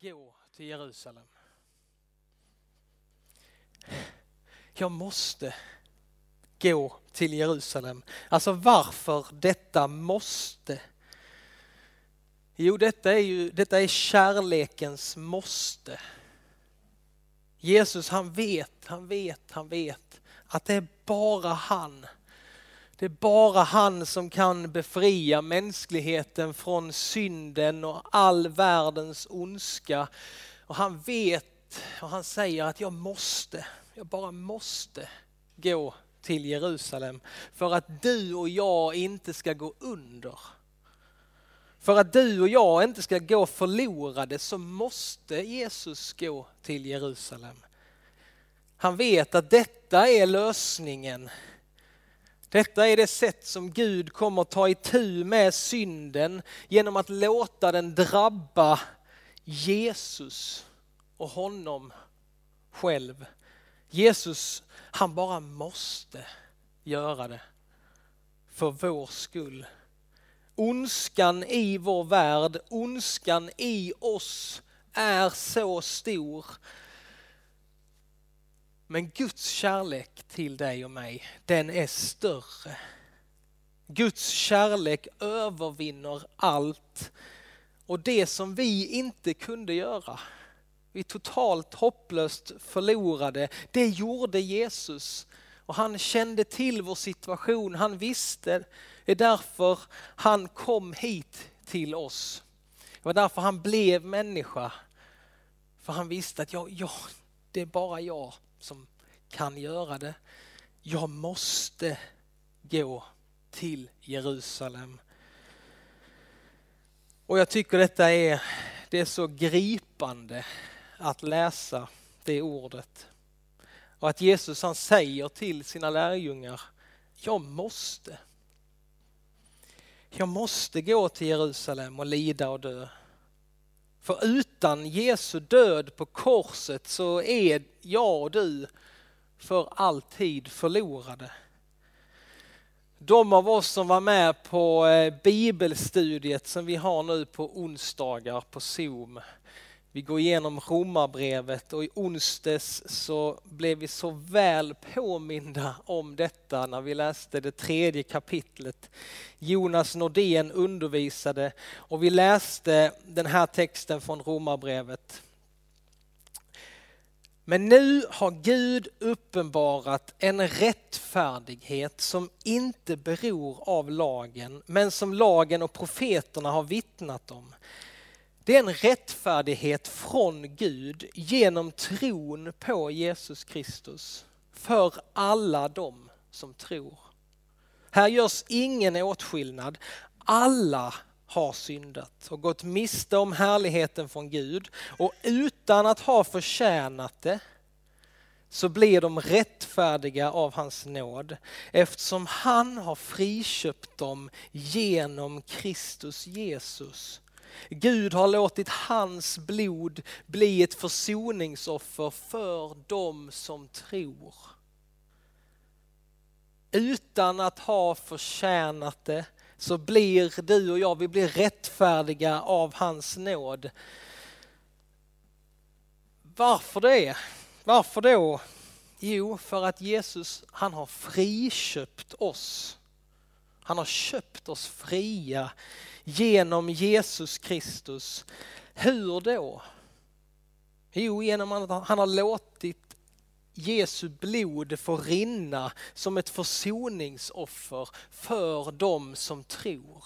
gå till Jerusalem. Jag måste gå till Jerusalem. Alltså varför detta måste? Jo, detta är ju detta är kärlekens måste. Jesus han vet, han vet, han vet att det är bara han det är bara han som kan befria mänskligheten från synden och all världens ondska. Och han vet och han säger att jag måste, jag bara måste gå till Jerusalem för att du och jag inte ska gå under. För att du och jag inte ska gå förlorade så måste Jesus gå till Jerusalem. Han vet att detta är lösningen detta är det sätt som Gud kommer ta itu med synden genom att låta den drabba Jesus och honom själv. Jesus, han bara måste göra det för vår skull. Ondskan i vår värld, ondskan i oss är så stor men Guds kärlek till dig och mig, den är större. Guds kärlek övervinner allt. Och det som vi inte kunde göra, vi totalt hopplöst förlorade, det gjorde Jesus. Och han kände till vår situation, han visste. Det är därför han kom hit till oss. Det var därför han blev människa. För han visste att jag, jag, det är bara jag som kan göra det. Jag måste gå till Jerusalem. Och jag tycker detta är, det är så gripande att läsa det ordet. Och att Jesus han säger till sina lärjungar, jag måste. Jag måste gå till Jerusalem och lida och dö. För utan Jesu död på korset så är jag och du för alltid förlorade. De av oss som var med på eh, bibelstudiet som vi har nu på onsdagar på Zoom. Vi går igenom romarbrevet och i onsdags så blev vi så väl påminda om detta när vi läste det tredje kapitlet. Jonas Nordén undervisade och vi läste den här texten från romarbrevet. Men nu har Gud uppenbarat en rättfärdighet som inte beror av lagen, men som lagen och profeterna har vittnat om. Det är en rättfärdighet från Gud genom tron på Jesus Kristus för alla dem som tror. Här görs ingen åtskillnad. Alla har syndat och gått miste om härligheten från Gud och utan att ha förtjänat det så blir de rättfärdiga av hans nåd eftersom han har friköpt dem genom Kristus Jesus. Gud har låtit hans blod bli ett försoningsoffer för dem som tror. Utan att ha förtjänat det så blir du och jag, vi blir rättfärdiga av hans nåd. Varför det? Varför då? Jo, för att Jesus han har friköpt oss. Han har köpt oss fria genom Jesus Kristus. Hur då? Jo, genom att han har låtit Jesu blod få rinna som ett försoningsoffer för dem som tror.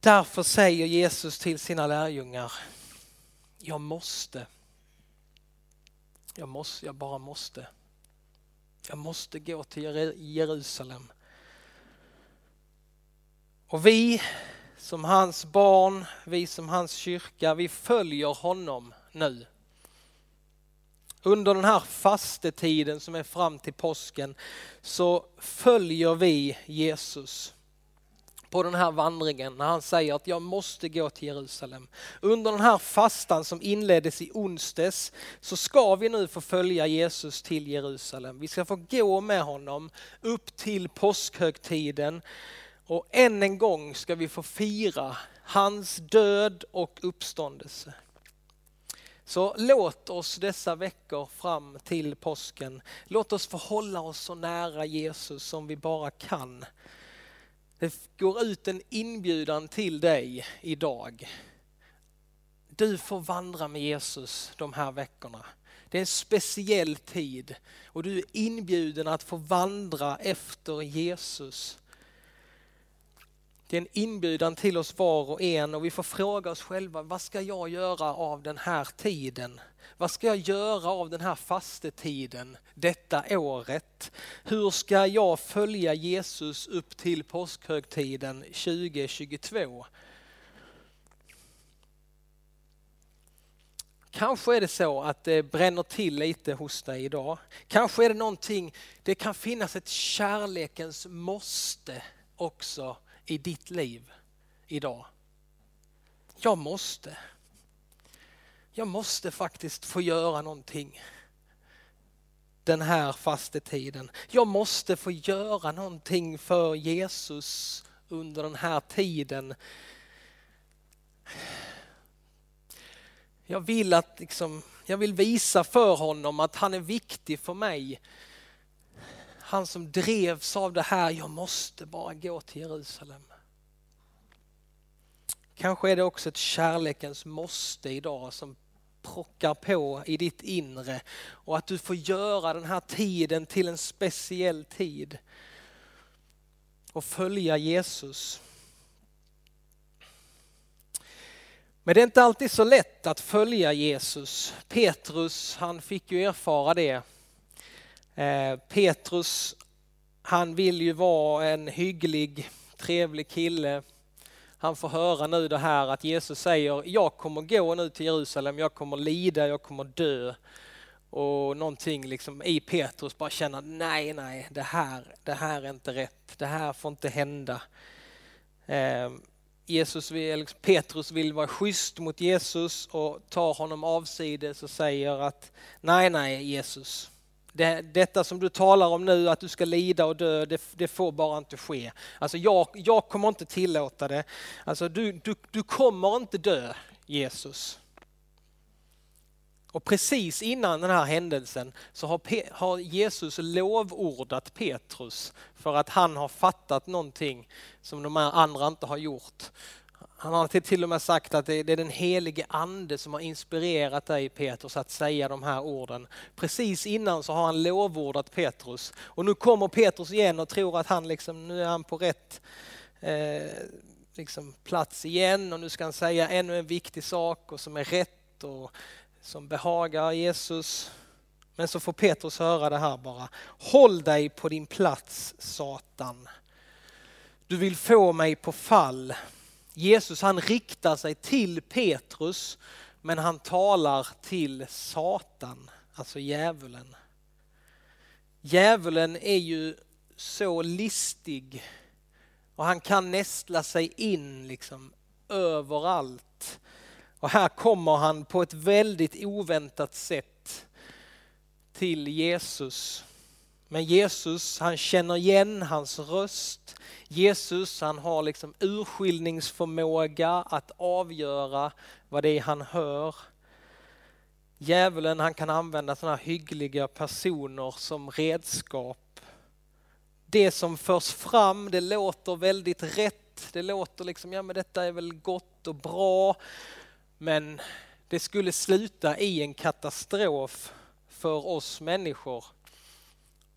Därför säger Jesus till sina lärjungar, jag måste, jag måste, jag bara måste. Jag måste gå till Jerusalem. Och vi som hans barn, vi som hans kyrka, vi följer honom nu. Under den här fastetiden som är fram till påsken så följer vi Jesus på den här vandringen när han säger att jag måste gå till Jerusalem. Under den här fastan som inleddes i onsdags så ska vi nu få följa Jesus till Jerusalem. Vi ska få gå med honom upp till påskhögtiden och än en gång ska vi få fira hans död och uppståndelse. Så låt oss dessa veckor fram till påsken, låt oss få hålla oss så nära Jesus som vi bara kan. Det går ut en inbjudan till dig idag. Du får vandra med Jesus de här veckorna. Det är en speciell tid och du är inbjuden att få vandra efter Jesus. Det är en inbjudan till oss var och en och vi får fråga oss själva, vad ska jag göra av den här tiden? Vad ska jag göra av den här fastetiden detta året? Hur ska jag följa Jesus upp till påskhögtiden 2022? Kanske är det så att det bränner till lite hos dig idag. Kanske är det någonting, det kan finnas ett kärlekens måste också i ditt liv idag. Jag måste. Jag måste faktiskt få göra någonting den här fastetiden. Jag måste få göra någonting för Jesus under den här tiden. Jag vill, att liksom, jag vill visa för honom att han är viktig för mig. Han som drevs av det här, jag måste bara gå till Jerusalem. Kanske är det också ett kärlekens måste idag som prockar på i ditt inre och att du får göra den här tiden till en speciell tid och följa Jesus. Men det är inte alltid så lätt att följa Jesus. Petrus, han fick ju erfara det. Eh, Petrus, han vill ju vara en hygglig, trevlig kille. Han får höra nu det här att Jesus säger, jag kommer gå nu till Jerusalem, jag kommer lida, jag kommer dö. Och någonting liksom i Petrus bara känner, nej, nej, det här, det här är inte rätt, det här får inte hända. Ehm, Jesus vill, liksom, Petrus vill vara schysst mot Jesus och tar honom avsides och säger att nej, nej Jesus, det, detta som du talar om nu, att du ska lida och dö, det, det får bara inte ske. Alltså jag, jag kommer inte tillåta det. Alltså du, du, du kommer inte dö, Jesus. Och precis innan den här händelsen så har, har, Jesus lovordat Petrus för att han har fattat någonting som de här andra inte har gjort. Han har till och med sagt att det är den helige ande som har inspirerat dig Petrus att säga de här orden. Precis innan så har han lovordat Petrus och nu kommer Petrus igen och tror att han liksom, nu är han på rätt eh, liksom plats igen och nu ska han säga ännu en viktig sak och som är rätt och som behagar Jesus. Men så får Petrus höra det här bara. Håll dig på din plats Satan. Du vill få mig på fall. Jesus han riktar sig till Petrus men han talar till Satan, alltså djävulen. Djävulen är ju så listig och han kan nästla sig in liksom överallt. Och här kommer han på ett väldigt oväntat sätt till Jesus. Men Jesus han känner igen hans röst. Jesus han har liksom urskiljningsförmåga att avgöra vad det är han hör. Djävulen han kan använda sådana hyggliga personer som redskap. Det som förs fram det låter väldigt rätt. Det låter liksom, ja men detta är väl gott och bra. Men det skulle sluta i en katastrof för oss människor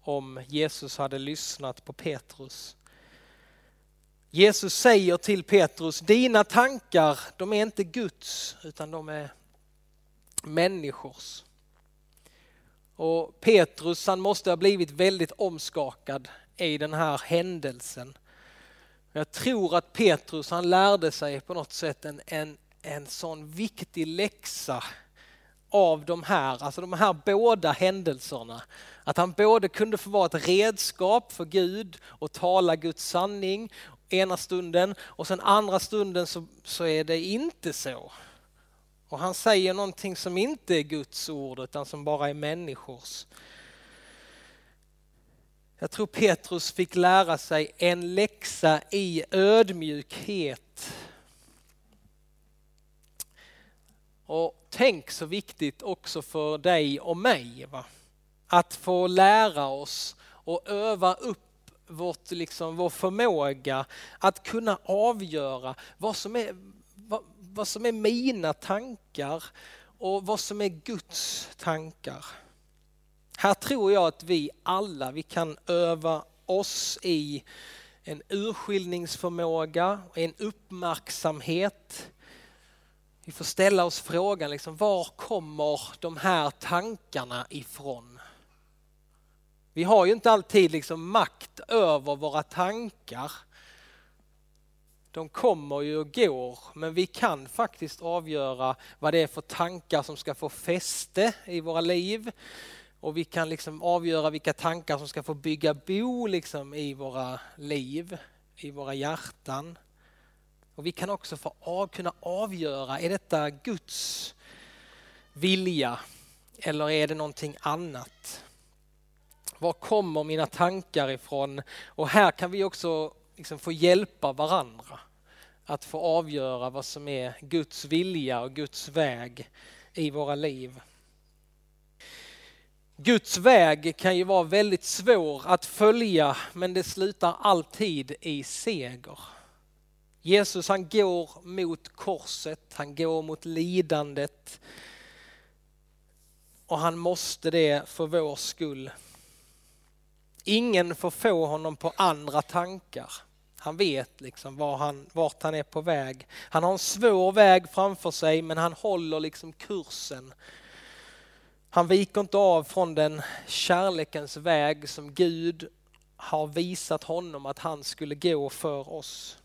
om Jesus hade lyssnat på Petrus. Jesus säger till Petrus, dina tankar de är inte Guds utan de är människors. Och Petrus han måste ha blivit väldigt omskakad i den här händelsen. Jag tror att Petrus han lärde sig på något sätt en, en, en sån viktig läxa av de här, alltså de här båda händelserna. Att han både kunde få vara ett redskap för Gud och tala Guds sanning ena stunden och sen andra stunden så, så är det inte så. Och han säger någonting som inte är Guds ord utan som bara är människors. Jag tror Petrus fick lära sig en läxa i ödmjukhet Och tänk så viktigt också för dig och mig. Va? Att få lära oss och öva upp vårt, liksom, vår förmåga att kunna avgöra vad som, är, vad, vad som är mina tankar och vad som är Guds tankar. Här tror jag att vi alla vi kan öva oss i en urskiljningsförmåga, en uppmärksamhet. Vi får ställa oss frågan, liksom, var kommer de här tankarna ifrån? Vi har ju inte alltid liksom makt över våra tankar. De kommer ju och går, men vi kan faktiskt avgöra vad det är för tankar som ska få fäste i våra liv. Och vi kan liksom avgöra vilka tankar som ska få bygga bo liksom i våra liv, i våra hjärtan. Och vi kan också få av, kunna avgöra, är detta Guds vilja eller är det någonting annat? Var kommer mina tankar ifrån? Och här kan vi också liksom få hjälpa varandra att få avgöra vad som är Guds vilja och Guds väg i våra liv. Guds väg kan ju vara väldigt svår att följa men det slutar alltid i seger. Jesus han går mot korset, han går mot lidandet och han måste det för vår skull. Ingen får få honom på andra tankar. Han vet liksom var han, vart han är på väg. Han har en svår väg framför sig men han håller liksom kursen han viker inte av från den kärlekens väg som Gud har visat honom att han skulle gå för oss.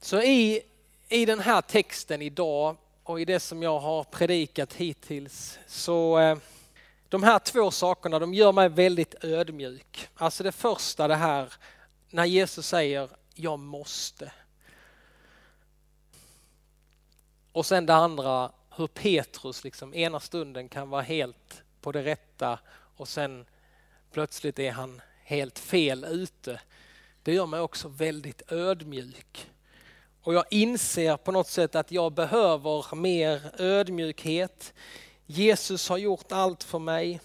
Så i, i den här texten idag och i det som jag har predikat hittills så eh, de här två sakerna de gör mig väldigt ödmjuk. Alltså det första det här när Jesus säger jag måste. Och sen det andra hur Petrus liksom ena stunden kan vara helt på det rätta och sen plötsligt är han helt fel ute. Det gör mig också väldigt ödmjuk. Och jag inser på något sätt att jag behöver mer ödmjukhet. Jesus har gjort allt för mig.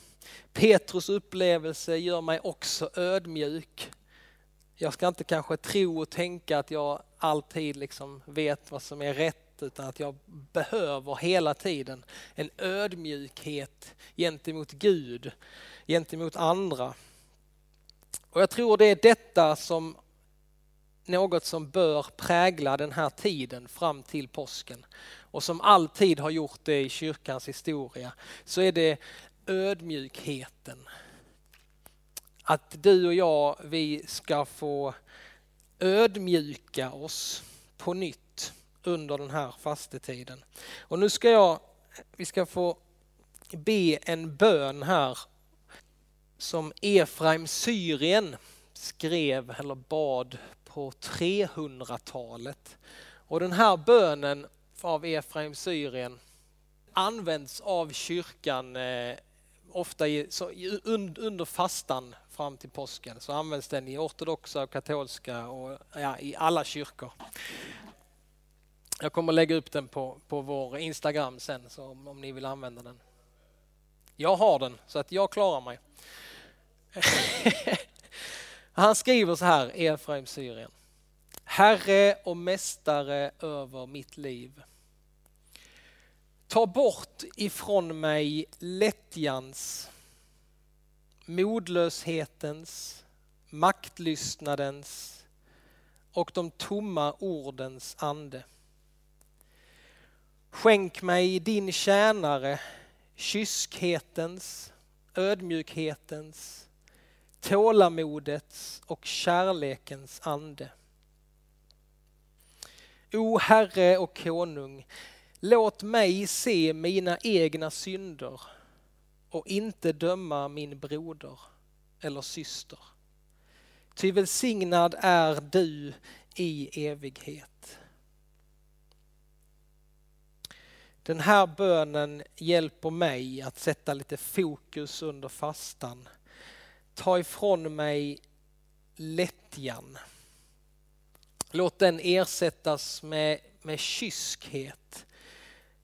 Petrus upplevelse gör mig också ödmjuk. Jag ska inte kanske tro och tänka att jag alltid liksom vet vad som är rätt utan att jag behöver hela tiden en ödmjukhet gentemot Gud, gentemot andra. Och jag tror det är detta som något som bör prägla den här tiden fram till påsken och som alltid har gjort det i kyrkans historia, så är det ödmjukheten. Att du och jag, vi ska få ödmjuka oss på nytt under den här fastetiden. Och nu ska jag, vi ska få be en bön här som Efraim Syrien skrev eller bad på 300-talet. Och den här bönen av Efraim Syrien används av kyrkan eh, ofta i, så, under fastan fram till påsken så används den i ortodoxa och katolska och ja, i alla kyrkor. Jag kommer lägga upp den på, på vår Instagram sen så om, om ni vill använda den. Jag har den så att jag klarar mig. Han skriver så här, Efraim Syrien. Herre och mästare över mitt liv. Ta bort ifrån mig lättjans, modlöshetens, maktlystnadens och de tomma ordens ande. Skänk mig din tjänare kyskhetens, ödmjukhetens, tålamodets och kärlekens ande. O Herre och konung, låt mig se mina egna synder och inte döma min broder eller syster. Ty välsignad är du i evighet. Den här bönen hjälper mig att sätta lite fokus under fastan. Ta ifrån mig lättjan. Låt den ersättas med med kyskhet.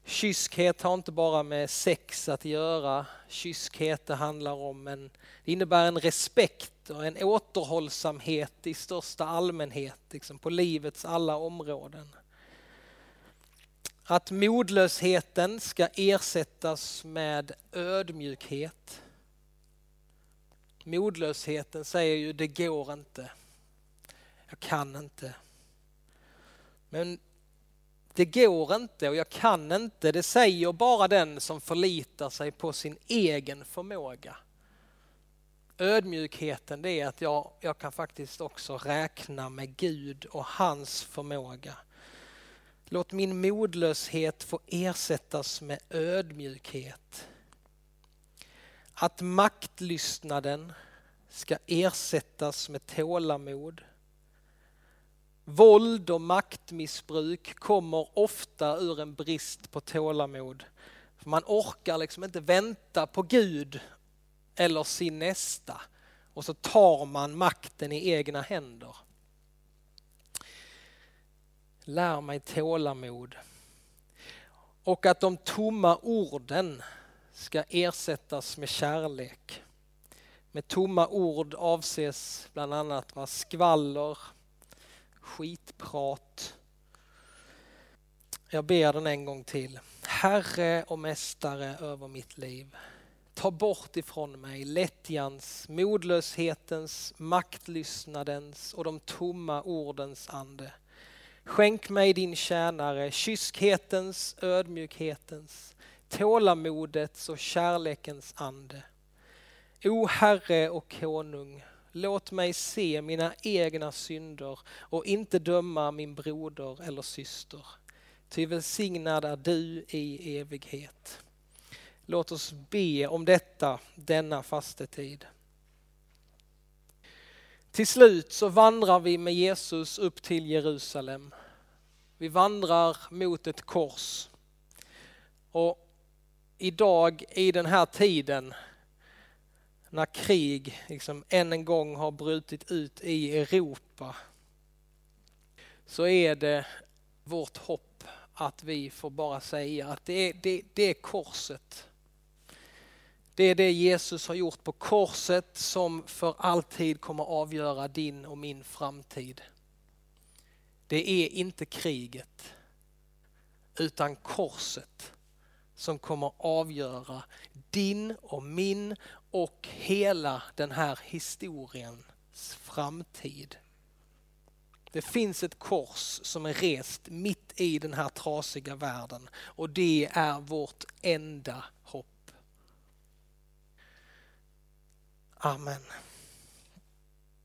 Kyskhet har inte bara med sex att göra. Kyskhet det handlar om en, det innebär en respekt och en återhållsamhet i största allmänhet liksom på livets alla områden. Att modlösheten ska ersättas med ödmjukhet. Modlösheten säger ju det går inte. Jag kan inte. Men det går inte och jag kan inte, det säger bara den som förlitar sig på sin egen förmåga. Ödmjukheten det är att jag, jag kan faktiskt också räkna med Gud och hans förmåga. Låt min modlöshet få ersättas med ödmjukhet. Att maktlystnaden ska ersättas med tålamod. Våld och maktmissbruk kommer ofta ur en brist på tålamod. Man orkar liksom inte vänta på Gud eller sin nästa och så tar man makten i egna händer. Lär mig tålamod. Och att de tomma orden ska ersättas med kärlek. Med tomma ord avses bland annat vad skvaller, skitprat. Jag ber den en gång till. Herre och mästare över mitt liv. Ta bort ifrån mig lättjans, modlöshetens, maktlystnadens och de tomma ordens ande. Skänk mig din tjänare kyskhetens, ödmjukhetens, tålamodets och kärlekens ande. O Herre och konung, låt mig se mina egna synder och inte döma min broder eller syster. Ty välsignad är du i evighet. Låt oss be om detta denna fastetid. Till slut så vandrar vi med Jesus upp till Jerusalem. Vi vandrar mot ett kors. Och idag i den här tiden när krig liksom än en gång har brutit ut i Europa så är det vårt hopp att vi får bara säga att det är, det, det är korset. Det är det Jesus har gjort på korset som för alltid kommer avgöra din och min framtid. Det är inte kriget utan korset som kommer avgöra din och min och hela den här historiens framtid. Det finns ett kors som är rest mitt i den här trasiga världen och det är vårt enda hopp. Amen.